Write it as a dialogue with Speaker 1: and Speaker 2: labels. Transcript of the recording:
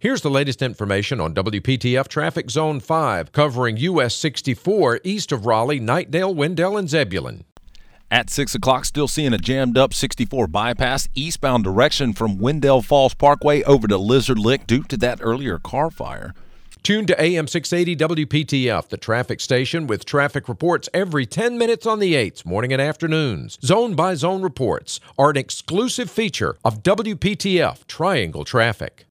Speaker 1: Here's the latest information on WPTF Traffic Zone 5, covering US 64 east of Raleigh, Knightdale, Wendell, and Zebulon.
Speaker 2: At 6 o'clock, still seeing a jammed up 64 bypass eastbound direction from Wendell Falls Parkway over to Lizard Lick due to that earlier car fire.
Speaker 1: Tune to AM 680 WPTF, the traffic station with traffic reports every 10 minutes on the 8s, morning and afternoons. Zone by zone reports are an exclusive feature of WPTF Triangle Traffic.